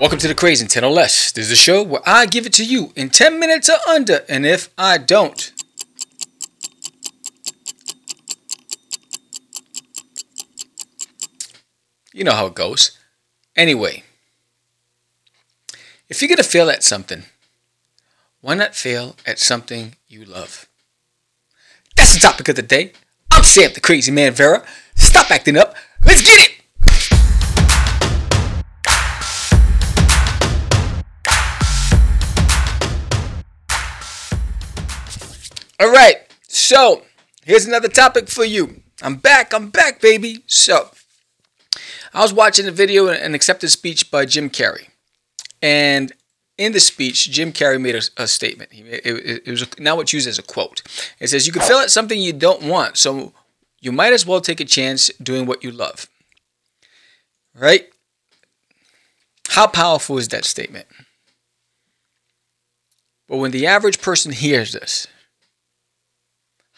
Welcome to the Crazy in 10 or Less. This is a show where I give it to you in 10 minutes or under, and if I don't, you know how it goes. Anyway, if you're going to fail at something, why not fail at something you love? That's the topic of the day. I'm Sam the Crazy Man Vera. Stop acting up. Let's get it! All right, so here's another topic for you. I'm back, I'm back, baby. So, I was watching a video, an acceptance speech by Jim Carrey. And in the speech, Jim Carrey made a, a statement. It, it, it was now what's used as a quote. It says, You can fail at something you don't want, so you might as well take a chance doing what you love. Right? How powerful is that statement? But when the average person hears this,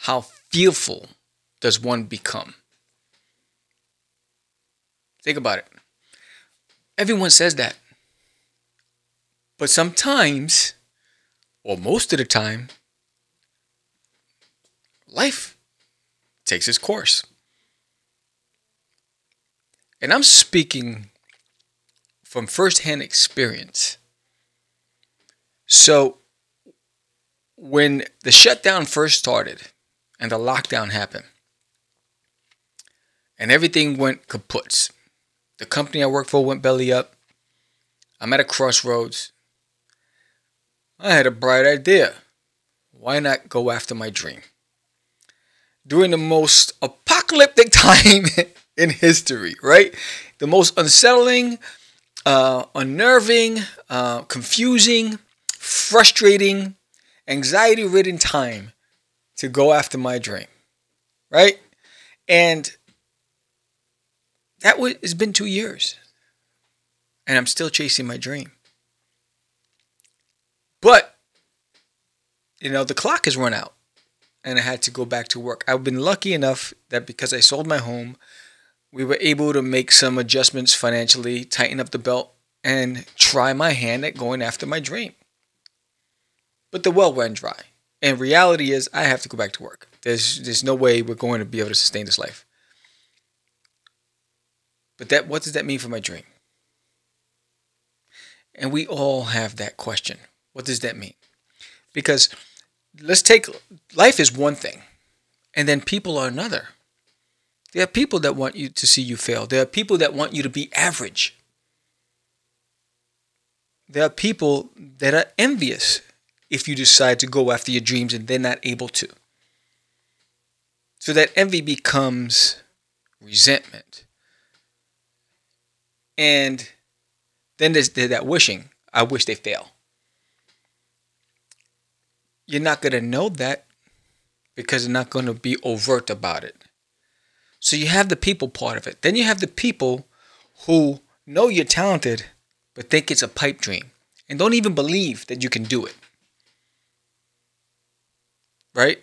how fearful does one become? Think about it. Everyone says that. But sometimes, or most of the time, life takes its course. And I'm speaking from firsthand experience. So, when the shutdown first started, and the lockdown happened. And everything went kaputs. The company I worked for went belly up. I'm at a crossroads. I had a bright idea. Why not go after my dream? During the most apocalyptic time in history, right? The most unsettling, uh, unnerving, uh, confusing, frustrating, anxiety ridden time to go after my dream, right? And that was, it's been two years, and I'm still chasing my dream. But you know, the clock has run out, and I had to go back to work. I've been lucky enough that because I sold my home, we were able to make some adjustments financially, tighten up the belt, and try my hand at going after my dream. But the well ran dry. And reality is, I have to go back to work. There's there's no way we're going to be able to sustain this life. But that what does that mean for my dream? And we all have that question. What does that mean? Because let's take life is one thing, and then people are another. There are people that want you to see you fail. There are people that want you to be average. There are people that are envious if you decide to go after your dreams and they're not able to. So that envy becomes resentment. And then there's that wishing. I wish they fail. You're not going to know that because they're not going to be overt about it. So you have the people part of it. Then you have the people who know you're talented but think it's a pipe dream and don't even believe that you can do it right?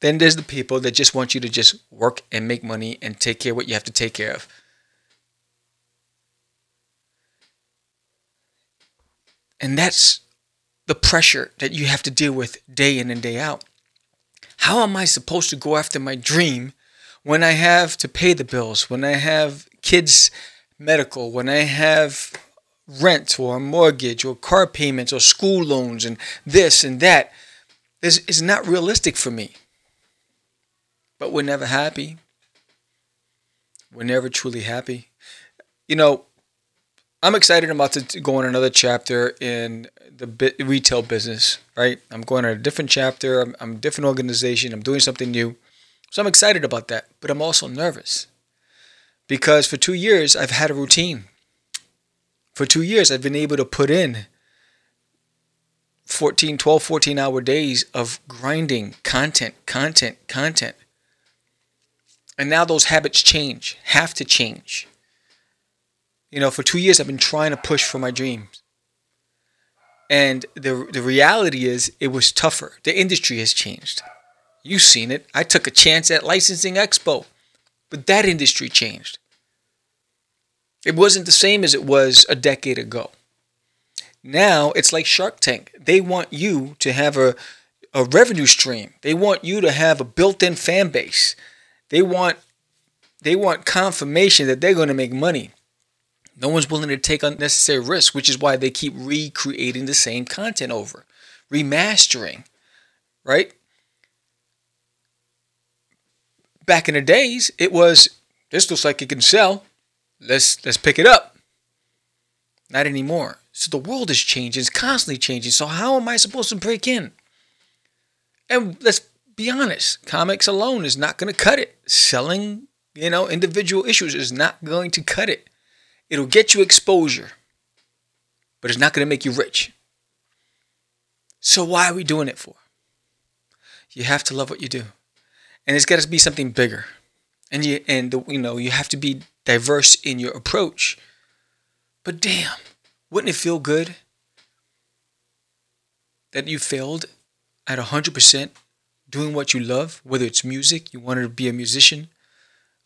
Then there's the people that just want you to just work and make money and take care of what you have to take care of. And that's the pressure that you have to deal with day in and day out. How am I supposed to go after my dream when I have to pay the bills, when I have kids' medical, when I have rent or mortgage or car payments or school loans and this and that? Is, is not realistic for me. But we're never happy. We're never truly happy. You know, I'm excited about to go on another chapter in the retail business, right? I'm going on a different chapter. I'm, I'm a different organization. I'm doing something new. So I'm excited about that. But I'm also nervous because for two years, I've had a routine. For two years, I've been able to put in 14, 12, 14 hour days of grinding content, content, content. And now those habits change, have to change. You know, for two years I've been trying to push for my dreams. And the, the reality is, it was tougher. The industry has changed. You've seen it. I took a chance at Licensing Expo, but that industry changed. It wasn't the same as it was a decade ago. Now it's like Shark Tank. They want you to have a, a revenue stream. They want you to have a built-in fan base. They want they want confirmation that they're going to make money. No one's willing to take unnecessary risks, which is why they keep recreating the same content over, remastering, right? Back in the days, it was this looks like it can sell. Let's let's pick it up. Not anymore. So the world is changing, it's constantly changing. So how am I supposed to break in? And let's be honest, comics alone is not going to cut it. Selling, you know, individual issues is not going to cut it. It'll get you exposure, but it's not going to make you rich. So why are we doing it for? You have to love what you do. And it's got to be something bigger. And you and the, you know, you have to be diverse in your approach. But damn, wouldn't it feel good that you failed at 100% doing what you love, whether it's music, you wanted to be a musician,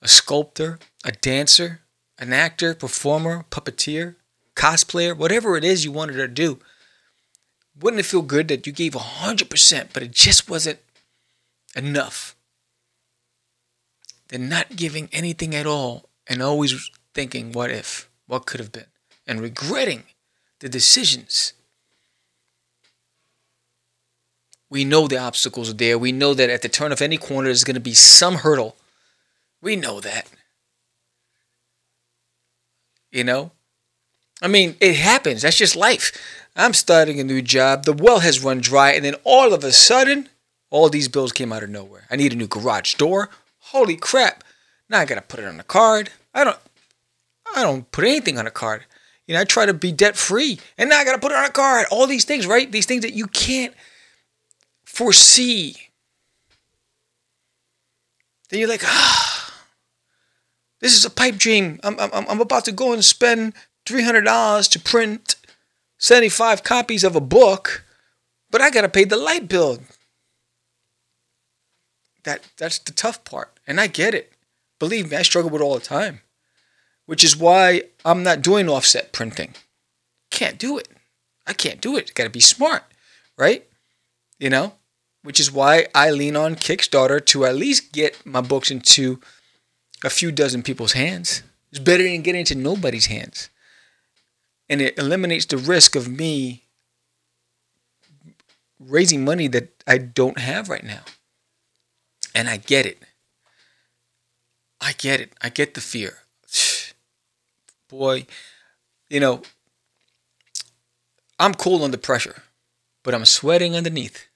a sculptor, a dancer, an actor, performer, puppeteer, cosplayer, whatever it is you wanted to do, wouldn't it feel good that you gave 100%, but it just wasn't enough? Than not giving anything at all and always thinking, what if? What could have been? And regretting the decisions. We know the obstacles are there. We know that at the turn of any corner, there's going to be some hurdle. We know that. You know? I mean, it happens. That's just life. I'm starting a new job. The well has run dry. And then all of a sudden, all these bills came out of nowhere. I need a new garage door. Holy crap. Now I got to put it on a card. I don't I don't put anything on a card. You know, I try to be debt free. And now I got to put it on a card. All these things, right? These things that you can't foresee. Then you're like, ah, this is a pipe dream. I'm, I'm, I'm about to go and spend $300 to print 75 copies of a book, but I got to pay the light bill. That, that's the tough part. And I get it. Believe me, I struggle with it all the time, which is why I'm not doing offset printing. Can't do it. I can't do it. Got to be smart, right? You know, which is why I lean on Kickstarter to at least get my books into a few dozen people's hands. It's better than getting into nobody's hands. And it eliminates the risk of me raising money that I don't have right now. And I get it. I get it. I get the fear. Boy, you know, I'm cool under pressure, but I'm sweating underneath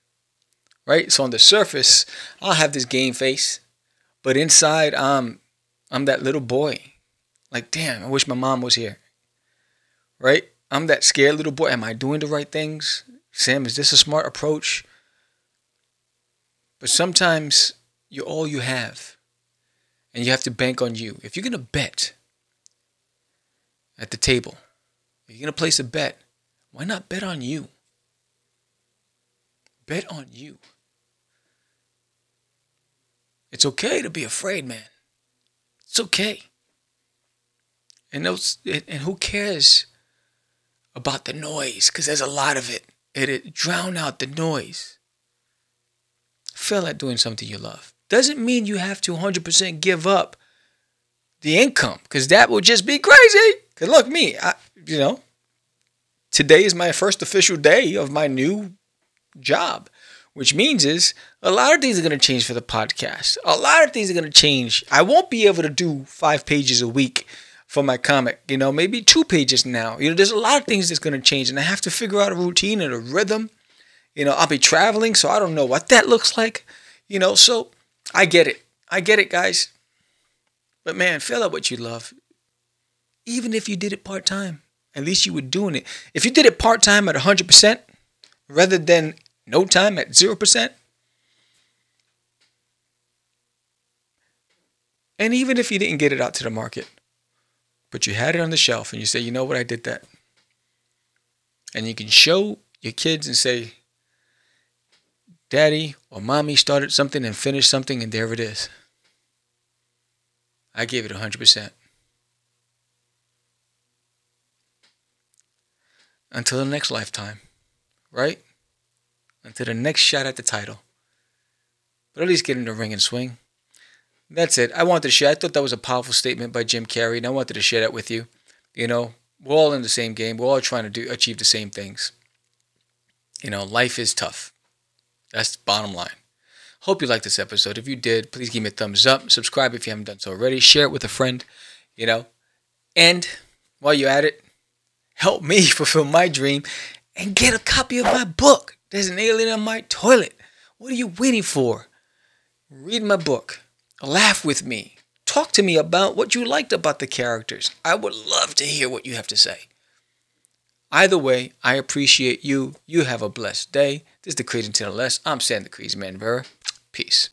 right? So on the surface, I'll have this game face, but inside, I'm I'm that little boy. Like, damn, I wish my mom was here. Right? I'm that scared little boy. Am I doing the right things? Sam, is this a smart approach? But sometimes you're all you have. And you have to bank on you. If you're going to bet at the table, if you're going to place a bet, why not bet on you? Bet on you. It's okay to be afraid, man. It's okay. And those, and who cares about the noise? Because there's a lot of it. It, it drown out the noise. Feel like doing something you love. Doesn't mean you have to 100% give up the income, because that would just be crazy. Because look, me, I, you know, today is my first official day of my new job which means is a lot of things are going to change for the podcast. A lot of things are going to change. I won't be able to do five pages a week for my comic, you know, maybe two pages now. You know, there's a lot of things that's going to change, and I have to figure out a routine and a rhythm. You know, I'll be traveling, so I don't know what that looks like, you know, so I get it. I get it, guys. But man, fill out what you love. Even if you did it part time, at least you were doing it. If you did it part time at 100%, rather than no time at 0%? And even if you didn't get it out to the market, but you had it on the shelf and you say, you know what, I did that. And you can show your kids and say, Daddy or mommy started something and finished something, and there it is. I gave it 100%. Until the next lifetime, right? Until the next shot at the title. But at least get in the ring and swing. That's it. I wanted to share. I thought that was a powerful statement by Jim Carrey, and I wanted to share that with you. You know, we're all in the same game. We're all trying to do achieve the same things. You know, life is tough. That's the bottom line. Hope you liked this episode. If you did, please give me a thumbs up. Subscribe if you haven't done so already. Share it with a friend. You know, and while you're at it, help me fulfill my dream and get a copy of my book. There's an alien on my toilet. What are you waiting for? Read my book. Laugh with me. Talk to me about what you liked about the characters. I would love to hear what you have to say. Either way, I appreciate you. You have a blessed day. This is the Crazy to. I'm Sam the Crazy Man Vera. Peace.